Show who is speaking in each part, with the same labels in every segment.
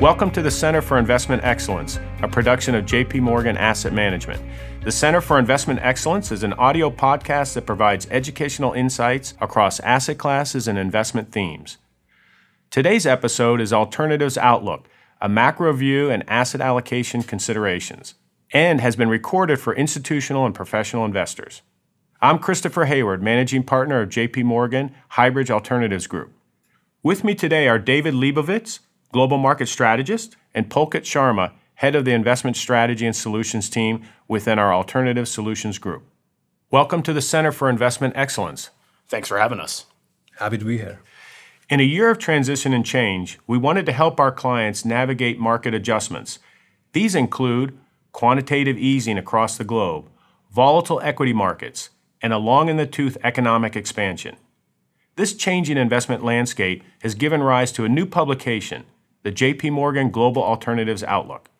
Speaker 1: Welcome to the Center for Investment Excellence, a production of JP Morgan Asset Management. The Center for Investment Excellence is an audio podcast that provides educational insights across asset classes and investment themes. Today's episode is Alternatives Outlook, a macro view and asset allocation considerations, and has been recorded for institutional and professional investors. I'm Christopher Hayward, managing partner of JP Morgan Hybrid Alternatives Group. With me today are David Leibovitz, global market strategist, and Pulkit Sharma, head of the investment strategy and solutions team within our Alternative Solutions Group. Welcome to the Center for Investment Excellence.
Speaker 2: Thanks for having us.
Speaker 3: Happy to be here.
Speaker 1: In a year of transition and change, we wanted to help our clients navigate market adjustments. These include quantitative easing across the globe, volatile equity markets, and a long in the tooth economic expansion. This changing investment landscape has given rise to a new publication, the JP Morgan Global Alternatives Outlook.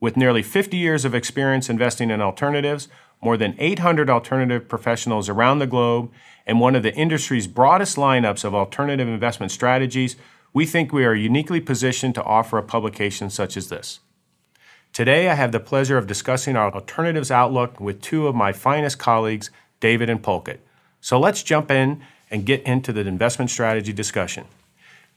Speaker 1: With nearly 50 years of experience investing in alternatives, more than 800 alternative professionals around the globe, and one of the industry's broadest lineups of alternative investment strategies, we think we are uniquely positioned to offer a publication such as this. Today, I have the pleasure of discussing our alternatives outlook with two of my finest colleagues, David and Pulkit. So let's jump in and get into the investment strategy discussion.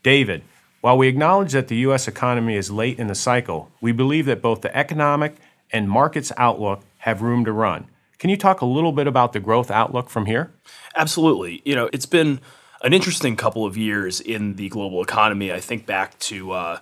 Speaker 1: David, while we acknowledge that the U.S. economy is late in the cycle, we believe that both the economic and markets outlook have room to run. Can you talk a little bit about the growth outlook from here?
Speaker 2: Absolutely. You know, it's been an interesting couple of years in the global economy. I think back to uh,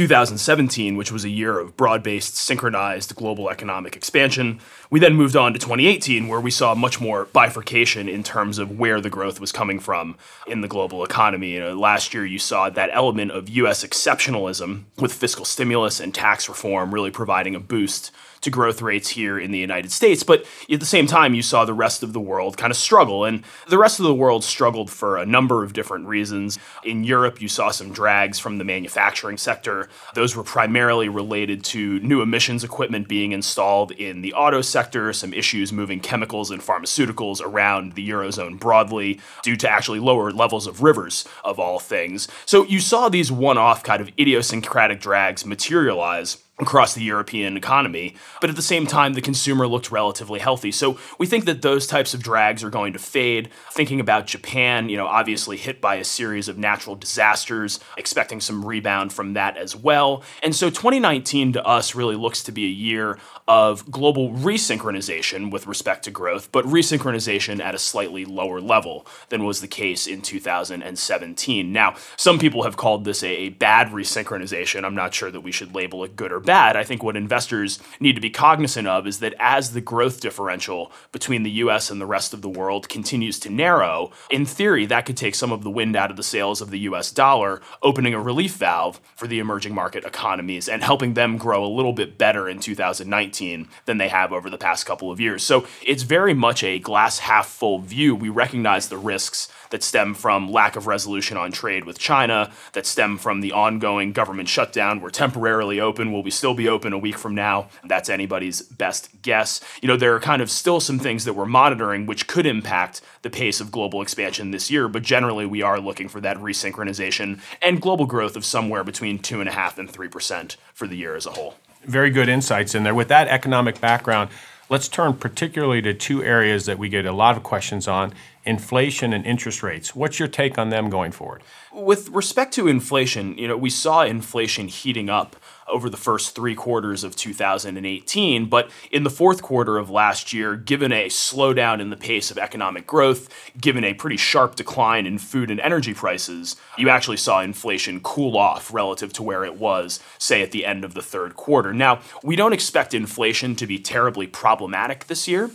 Speaker 2: 2017, which was a year of broad based, synchronized global economic expansion. We then moved on to 2018, where we saw much more bifurcation in terms of where the growth was coming from in the global economy. You know, last year, you saw that element of US exceptionalism with fiscal stimulus and tax reform really providing a boost to growth rates here in the United States. But at the same time, you saw the rest of the world kind of struggle. And the rest of the world struggled for a number of different reasons. In Europe, you saw some drags from the manufacturing sector. Those were primarily related to new emissions equipment being installed in the auto sector, some issues moving chemicals and pharmaceuticals around the Eurozone broadly due to actually lower levels of rivers, of all things. So you saw these one off kind of idiosyncratic drags materialize across the European economy. But at the same time, the consumer looked relatively healthy. So we think that those types of drags are going to fade. Thinking about Japan, you know, obviously hit by a series of natural disasters, expecting some rebound from that as well. And so 2019 to us really looks to be a year of global resynchronization with respect to growth, but resynchronization at a slightly lower level than was the case in 2017. Now, some people have called this a bad resynchronization. I'm not sure that we should label it good or bad. I think what investors need to be cognizant of is that as the growth differential between the US and the rest of the world continues to narrow, in theory, that could take some of the wind out of the sails of the US dollar, opening a relief valve for the emerging market economies and helping them grow a little bit better in 2019 than they have over the past couple of years. So it's very much a glass half full view. We recognize the risks that stem from lack of resolution on trade with China, that stem from the ongoing government shutdown. We're temporarily open. we'll we still be open a week from now? That's anybody's best guess. You know, there are kind of still some things that we're monitoring which could impact the pace of global expansion this year, but generally we are looking for that resynchronization and global growth of somewhere between 2.5 and 3% for the year as a whole
Speaker 1: very good insights in there. With that economic background, let's turn particularly to two areas that we get a lot of questions on inflation and interest rates. What's your take on them going forward?
Speaker 2: With respect to inflation, you know, we saw inflation heating up over the first three quarters of 2018. But in the fourth quarter of last year, given a slowdown in the pace of economic growth, given a pretty sharp decline in food and energy prices, you actually saw inflation cool off relative to where it was, say, at the end of the third quarter. Now, we don't expect inflation to be terribly problematic this year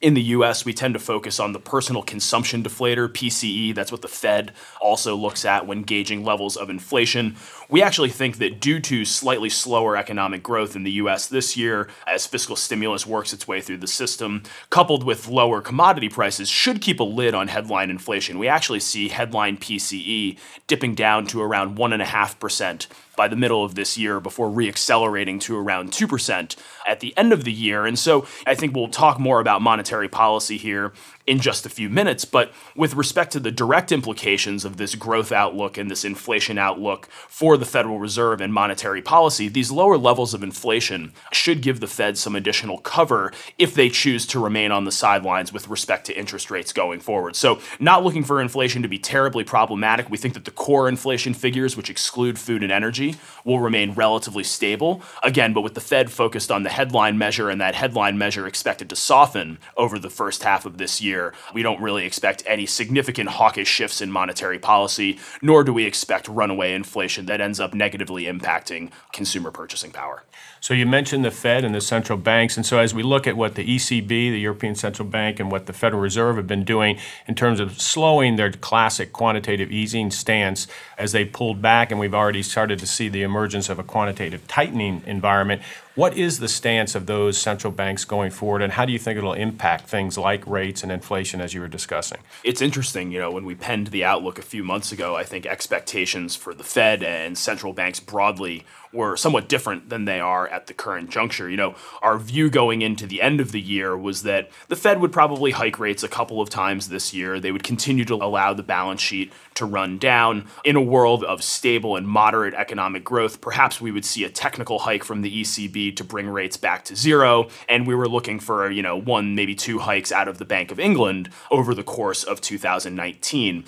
Speaker 2: in the US, we tend to focus on the personal consumption deflator, PCE. That's what the Fed also looks at when gauging levels of inflation. We actually think that due to slightly slower economic growth in the US this year, as fiscal stimulus works its way through the system, coupled with lower commodity prices, should keep a lid on headline inflation. We actually see headline PCE dipping down to around 1.5% by the middle of this year before reaccelerating to around 2% at the end of the year. And so I think we'll talk more about monetary policy here in just a few minutes. But with respect to the direct implications of this growth outlook and this inflation outlook for the Federal Reserve and monetary policy, these lower levels of inflation should give the Fed some additional cover if they choose to remain on the sidelines with respect to interest rates going forward. So, not looking for inflation to be terribly problematic. We think that the core inflation figures, which exclude food and energy, will remain relatively stable. Again, but with the Fed focused on the headline measure and that headline measure expected to soften over the first half of this year, we don't really expect any significant hawkish shifts in monetary policy, nor do we expect runaway inflation that ends up negatively impacting consumer purchasing power.
Speaker 1: So you mentioned the Fed and the central banks, and so as we look at what the ECB, the European Central Bank, and what the Federal Reserve have been doing in terms of slowing their classic quantitative easing stance as they pulled back, and we've already started to see the emergence of a quantitative tightening environment. What is the stance of those central banks going forward, and how do you think it'll impact things like rates and inflation as you were discussing?
Speaker 2: It's interesting, you know, when we penned the outlook a few months ago, I think expectations for the Fed and central banks broadly were somewhat different than they are at the current juncture. You know, our view going into the end of the year was that the Fed would probably hike rates a couple of times this year. They would continue to allow the balance sheet to run down. In a world of stable and moderate economic growth, perhaps we would see a technical hike from the ECB to bring rates back to zero. And we were looking for, you know, one, maybe two hikes out of the Bank of England over the course of 2019.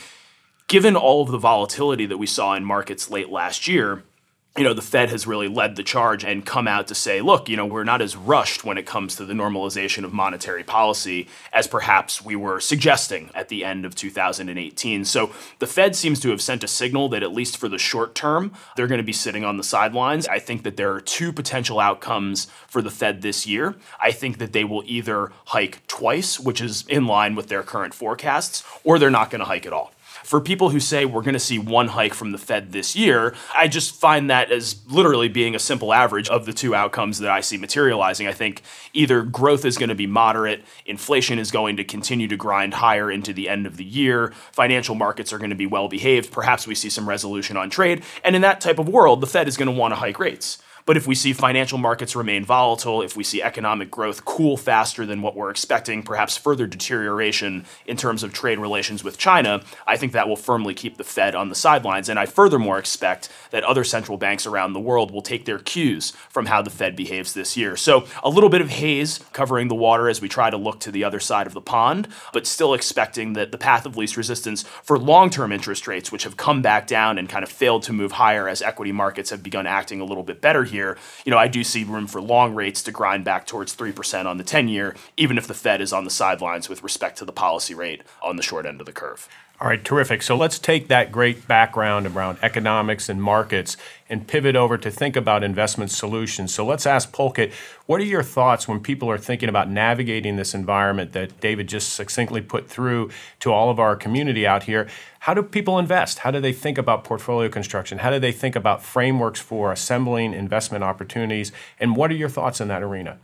Speaker 2: Given all of the volatility that we saw in markets late last year, you know, the Fed has really led the charge and come out to say, look, you know, we're not as rushed when it comes to the normalization of monetary policy as perhaps we were suggesting at the end of 2018. So the Fed seems to have sent a signal that, at least for the short term, they're going to be sitting on the sidelines. I think that there are two potential outcomes for the Fed this year. I think that they will either hike twice, which is in line with their current forecasts, or they're not going to hike at all for people who say we're going to see one hike from the Fed this year, I just find that as literally being a simple average of the two outcomes that I see materializing. I think either growth is going to be moderate, inflation is going to continue to grind higher into the end of the year, financial markets are going to be well behaved, perhaps we see some resolution on trade, and in that type of world, the Fed is going to want to hike rates. But if we see financial markets remain volatile, if we see economic growth cool faster than what we're expecting, perhaps further deterioration in terms of trade relations with China, I think that will firmly keep the Fed on the sidelines. And I furthermore expect that other central banks around the world will take their cues from how the Fed behaves this year. So a little bit of haze covering the water as we try to look to the other side of the pond, but still expecting that the path of least resistance for long term interest rates, which have come back down and kind of failed to move higher as equity markets have begun acting a little bit better here year, you know, I do see room for long rates to grind back towards 3% on the 10 year, even if the Fed is on the sidelines with respect to the policy rate on the short end of the curve.
Speaker 1: All right, terrific. So let's take that great background around economics and markets and pivot over to think about investment solutions. So let's ask Pulkit, what are your thoughts when people are thinking about navigating this environment that David just succinctly put through to all of our community out here? How do people invest? How do they think about portfolio construction? How do they think about frameworks for assembling investment opportunities? And what are your thoughts in that arena?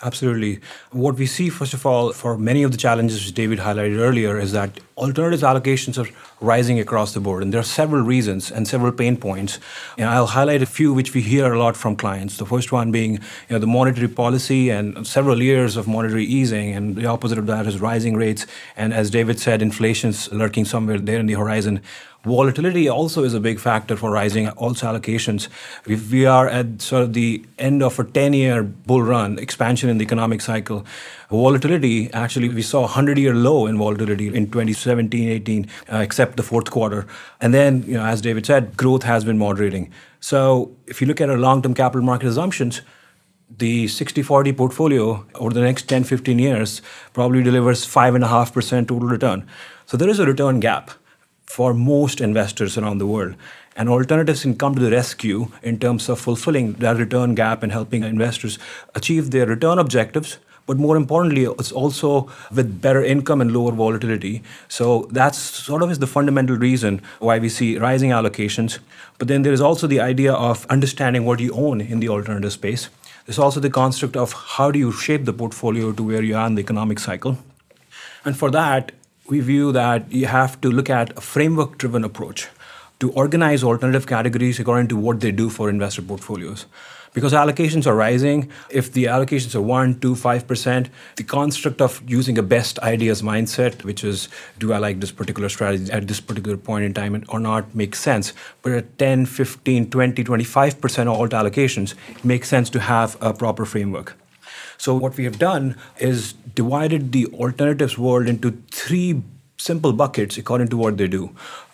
Speaker 3: Absolutely. What we see, first of all, for many of the challenges which David highlighted earlier, is that alternatives allocations are rising across the board. And there are several reasons and several pain points. And I'll highlight a few which we hear a lot from clients. The first one being you know, the monetary policy and several years of monetary easing. And the opposite of that is rising rates. And as David said, inflation's lurking somewhere there in the horizon. Volatility also is a big factor for rising also allocations. If we are at sort of the end of a 10 year bull run, expansion in the economic cycle, volatility actually, we saw a 100 year low in volatility in 2017 18, uh, except the fourth quarter. And then, you know, as David said, growth has been moderating. So if you look at our long term capital market assumptions, the 60 40 portfolio over the next 10 15 years probably delivers 5.5% total return. So there is a return gap for most investors around the world. And alternatives can come to the rescue in terms of fulfilling that return gap and helping investors achieve their return objectives. But more importantly, it's also with better income and lower volatility. So that's sort of is the fundamental reason why we see rising allocations. But then there is also the idea of understanding what you own in the alternative space. There's also the construct of how do you shape the portfolio to where you are in the economic cycle. And for that, we view that you have to look at a framework driven approach to organize alternative categories according to what they do for investor portfolios. because allocations are rising. If the allocations are 1, 2, 5%, the construct of using a best ideas mindset, which is do I like this particular strategy at this particular point in time or not, makes sense. But at 10, 15, 20, 25% of alt allocations, it makes sense to have a proper framework. So, what we have done is divided the alternatives world into three simple buckets according to what they do.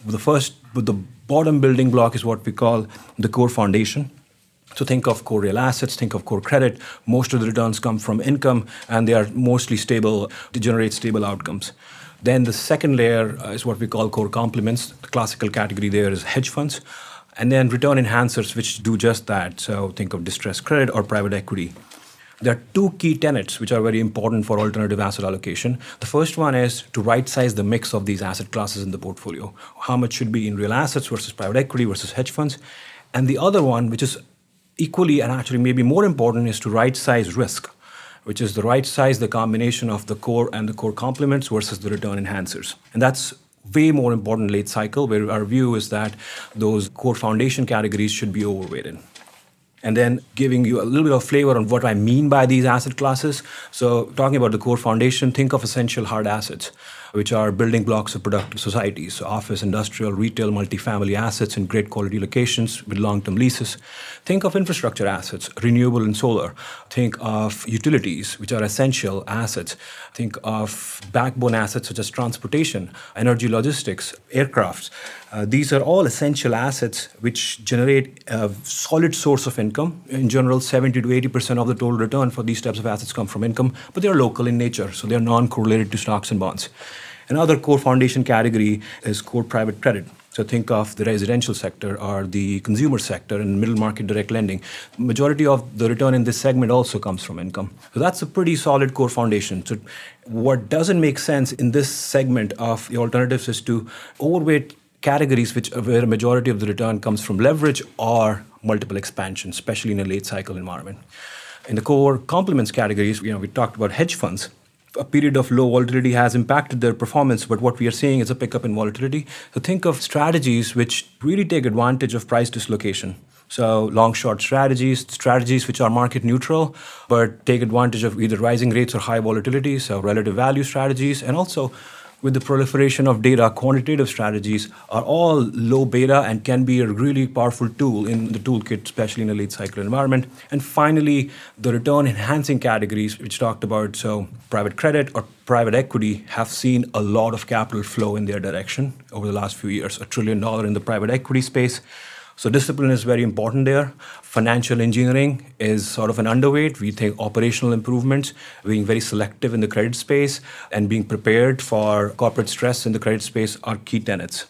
Speaker 3: The first, the bottom building block is what we call the core foundation. So think of core real assets, think of core credit. Most of the returns come from income and they are mostly stable to generate stable outcomes. Then the second layer uh, is what we call core complements. The classical category there is hedge funds. And then return enhancers, which do just that. So think of distressed credit or private equity. There are two key tenets which are very important for alternative asset allocation. The first one is to right size the mix of these asset classes in the portfolio. How much should be in real assets versus private equity versus hedge funds? And the other one, which is equally and actually maybe more important, is to right size risk, which is the right size the combination of the core and the core complements versus the return enhancers. And that's way more important late cycle, where our view is that those core foundation categories should be overweighted and then giving you a little bit of flavor on what I mean by these asset classes. So, talking about the core foundation, think of essential hard assets which are building blocks of productive societies, so office, industrial, retail, multifamily assets in great quality locations with long term leases. Think of infrastructure assets, renewable and solar. Think of utilities, which are essential assets. Think of backbone assets such as transportation, energy logistics, aircrafts. Uh, these are all essential assets which generate a solid source of income. In general, 70 to 80% of the total return for these types of assets come from income, but they're local in nature, so they're non correlated to stocks and bonds. Another core foundation category is core private credit. So think of the residential sector or the consumer sector and middle market direct lending. Majority of the return in this segment also comes from income. So that's a pretty solid core foundation. So what doesn't make sense in this segment of the alternatives is to overweight categories which where a majority of the return comes from leverage or multiple expansion, especially in a late cycle environment. In the core complements categories, you know, we talked about hedge funds a period of low volatility has impacted their performance, but what we are seeing is a pickup in volatility. So think of strategies which really take advantage of price dislocation. So long short strategies, strategies which are market neutral, but take advantage of either rising rates or high volatility, so relative value strategies, and also with the proliferation of data, quantitative strategies are all low beta and can be a really powerful tool in the toolkit, especially in a late cycle environment. And finally, the return enhancing categories, which talked about, so private credit or private equity have seen a lot of capital flow in their direction over the last few years, a trillion dollar in the private equity space. So discipline is very important there. Financial engineering is sort of an underweight. We think operational improvements, being very selective in the credit space, and being prepared for corporate stress in the credit space are key tenets.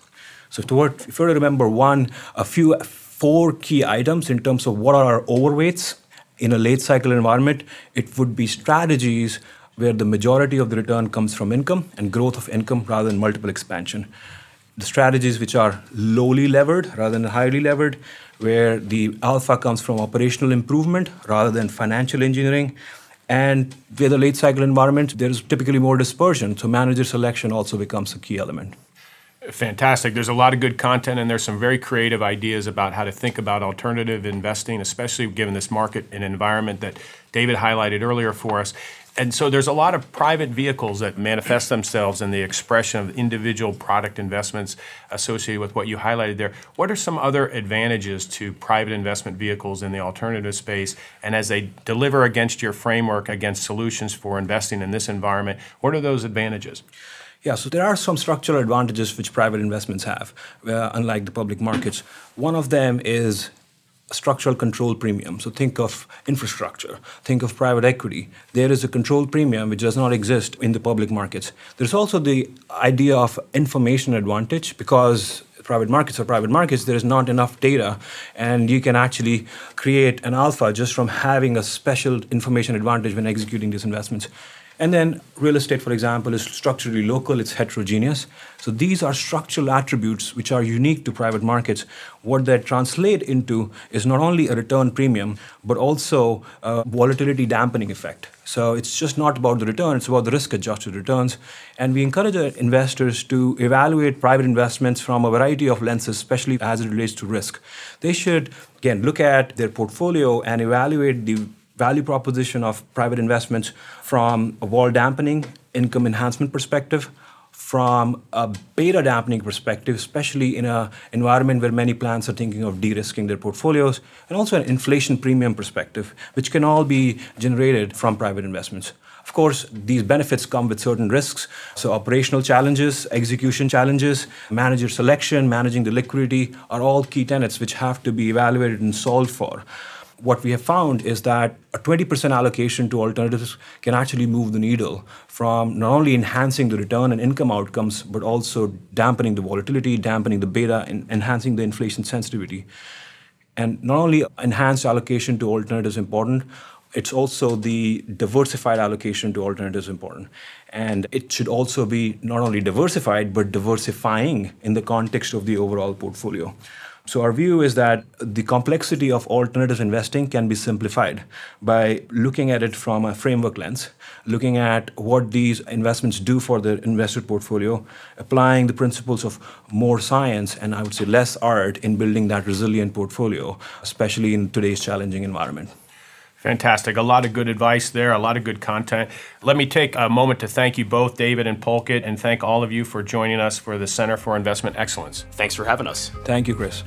Speaker 3: So if you remember one, a few, four key items in terms of what are our overweights in a late cycle environment, it would be strategies where the majority of the return comes from income and growth of income rather than multiple expansion the strategies which are lowly levered rather than highly levered, where the alpha comes from operational improvement rather than financial engineering. And with a late cycle environment, there is typically more dispersion. So manager selection also becomes a key element.
Speaker 1: Fantastic. There's a lot of good content, and there's some very creative ideas about how to think about alternative investing, especially given this market and environment that David highlighted earlier for us and so there's a lot of private vehicles that manifest themselves in the expression of individual product investments associated with what you highlighted there. What are some other advantages to private investment vehicles in the alternative space? And as they deliver against your framework, against solutions for investing in this environment, what are those advantages?
Speaker 3: Yeah, so there are some structural advantages which private investments have, uh, unlike the public markets. One of them is structural control premium. So think of infrastructure, think of private equity. There is a control premium which does not exist in the public markets. There's also the idea of information advantage because private markets are private markets, there is not enough data, and you can actually create an alpha just from having a special information advantage when executing these investments. And then real estate, for example, is structurally local, it's heterogeneous. So these are structural attributes which are unique to private markets. What they translate into is not only a return premium, but also a volatility dampening effect. So it's just not about the return, it's about the risk adjusted returns. And we encourage our investors to evaluate private investments from a variety of lenses, especially as it relates to risk. They should, again, look at their portfolio and evaluate the value proposition of private investments from a vol dampening, income enhancement perspective, from a beta dampening perspective, especially in an environment where many plans are thinking of de risking their portfolios, and also an inflation premium perspective, which can all be generated from private investments. Of course, these benefits come with certain risks. So, operational challenges, execution challenges, manager selection, managing the liquidity are all key tenets which have to be evaluated and solved for what we have found is that a 20% allocation to alternatives can actually move the needle from not only enhancing the return and income outcomes, but also dampening the volatility, dampening the beta, and enhancing the inflation sensitivity. And not only enhanced allocation to alternatives important, it's also the diversified allocation to alternatives important. And it should also be not only diversified, but diversifying in the context of the overall portfolio. So, our view is that the complexity of alternative investing can be simplified by looking at it from a framework lens, looking at what these investments do for the investor portfolio, applying the principles of more science and I would say less art in building that resilient portfolio, especially in today's challenging environment.
Speaker 1: Fantastic. A lot of good advice there, a lot of good content. Let me take a moment to thank you both, David and Pulkit, and thank all of you for joining us for the Center for Investment Excellence.
Speaker 2: Thanks for having us.
Speaker 3: Thank you, Chris.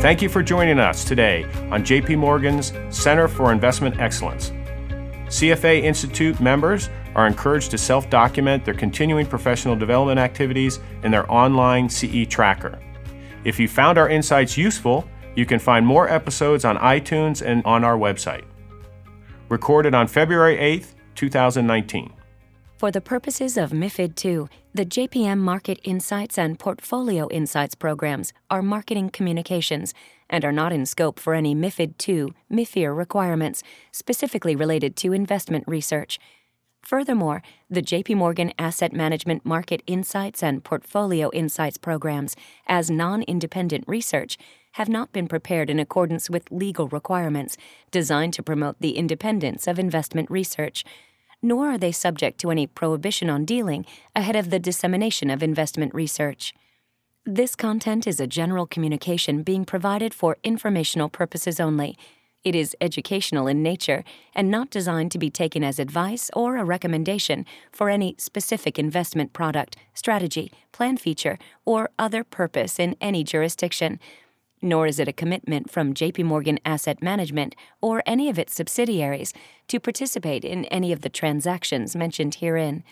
Speaker 1: Thank you for joining us today on JP Morgan's Center for Investment Excellence. CFA Institute members are encouraged to self document their continuing professional development activities in their online CE tracker. If you found our insights useful, you can find more episodes on iTunes and on our website. Recorded on February 8th, 2019.
Speaker 4: For the purposes of MIFID II, the JPM Market Insights and Portfolio Insights programs are marketing communications and are not in scope for any MIFID II MIFIR requirements specifically related to investment research. Furthermore, the JP Morgan Asset Management Market Insights and Portfolio Insights programs, as non independent research, have not been prepared in accordance with legal requirements designed to promote the independence of investment research, nor are they subject to any prohibition on dealing ahead of the dissemination of investment research. This content is a general communication being provided for informational purposes only. It is educational in nature and not designed to be taken as advice or a recommendation for any specific investment product, strategy, plan feature, or other purpose in any jurisdiction nor is it a commitment from JP Morgan Asset Management or any of its subsidiaries to participate in any of the transactions mentioned herein.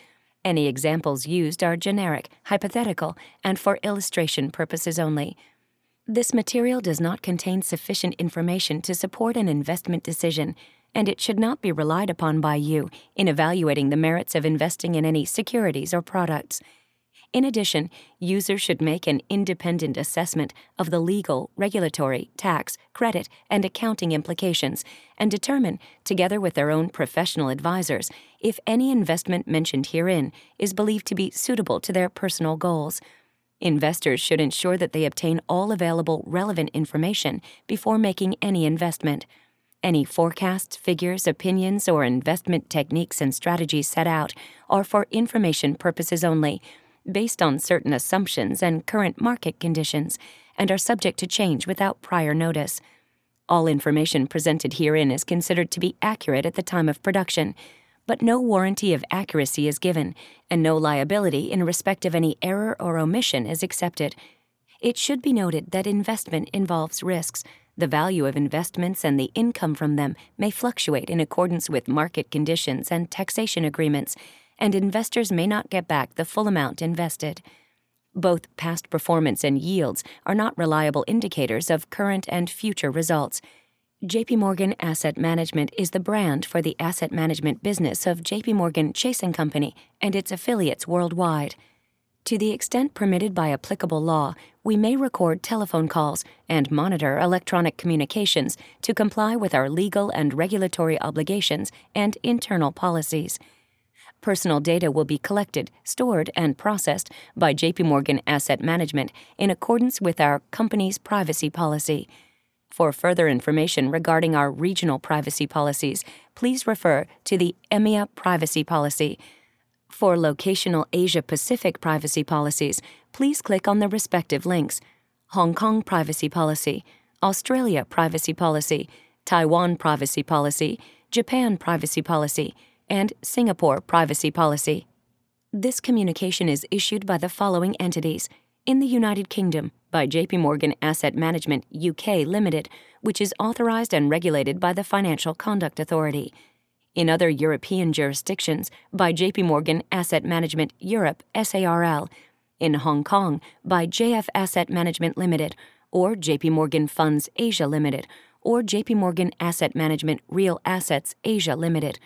Speaker 4: Any examples used are generic, hypothetical, and for illustration purposes only. This material does not contain sufficient information to support an investment decision, and it should not be relied upon by you in evaluating the merits of investing in any securities or products. In addition, users should make an independent assessment of the legal, regulatory, tax, credit, and accounting implications and determine, together with their own professional advisors, if any investment mentioned herein is believed to be suitable to their personal goals. Investors should ensure that they obtain all available relevant information before making any investment. Any forecasts, figures, opinions, or investment techniques and strategies set out are for information purposes only based on certain assumptions and current market conditions, and are subject to change without prior notice. All information presented herein is considered to be accurate at the time of production, but no warranty of accuracy is given, and no liability in respect of any error or omission is accepted. It should be noted that investment involves risks. The value of investments and the income from them may fluctuate in accordance with market conditions and taxation agreements and investors may not get back the full amount invested. Both past performance and yields are not reliable indicators of current and future results. JP Morgan Asset Management is the brand for the asset management business of JP Morgan Chase & Company and its affiliates worldwide. To the extent permitted by applicable law, we may record telephone calls and monitor electronic communications to comply with our legal and regulatory obligations and internal policies. Personal data will be collected, stored, and processed by JP Morgan Asset Management in accordance with our company's privacy policy. For further information regarding our regional privacy policies, please refer to the EMEA Privacy Policy. For locational Asia Pacific privacy policies, please click on the respective links. Hong Kong Privacy Policy, Australia Privacy Policy, Taiwan Privacy Policy, Japan Privacy Policy, and Singapore Privacy Policy. This communication is issued by the following entities in the United Kingdom by JP Morgan Asset Management UK Limited, which is authorized and regulated by the Financial Conduct Authority. In other European jurisdictions by JP Morgan Asset Management Europe SARL, in Hong Kong by JF Asset Management Limited or JP Morgan Funds Asia Limited or JP Morgan Asset Management Real Assets Asia Limited,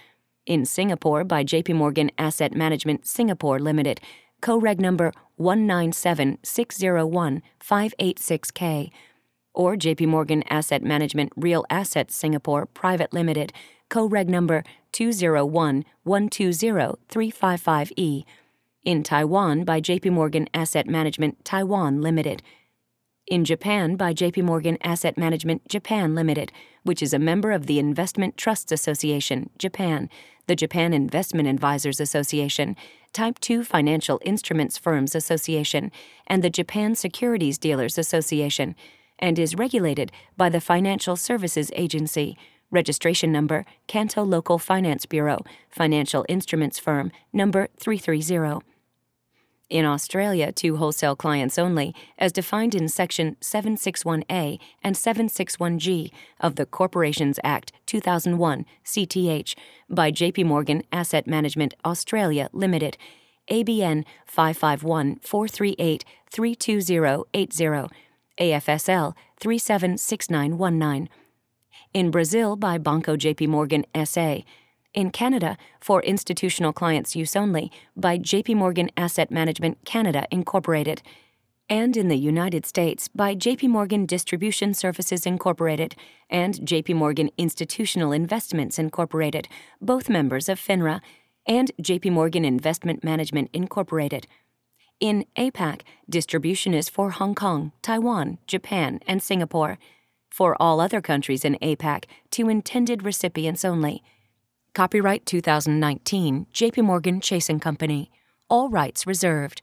Speaker 4: in Singapore by JP Morgan Asset Management Singapore Limited, co-reg number 197601586K, or JP Morgan Asset Management Real Assets Singapore Private Limited, co-reg number 201-120-355E, in Taiwan by JP Morgan Asset Management Taiwan Limited, in Japan by JP Morgan Asset Management Japan Limited, which is a member of the Investment Trusts Association, Japan, the Japan Investment Advisors Association, Type 2 Financial Instruments Firms Association, and the Japan Securities Dealers Association, and is regulated by the Financial Services Agency, Registration number Kanto Local Finance Bureau, Financial Instruments Firm, number 330. In Australia, to wholesale clients only, as defined in Section 761A and 761G of the Corporations Act 2001, CTH, by JP Morgan Asset Management Australia Limited, ABN 551 438 32080, AFSL 376919 in Brazil by Banco JP Morgan SA, in Canada for institutional clients use only by JP Morgan Asset Management Canada Incorporated, and in the United States by JP Morgan Distribution Services Incorporated and JP Morgan Institutional Investments Incorporated, both members of FINRA, and JP Morgan Investment Management Incorporated. In APAC, distribution is for Hong Kong, Taiwan, Japan, and Singapore for all other countries in APAC to intended recipients only. Copyright 2019 JP Morgan Chase & Company. All rights reserved.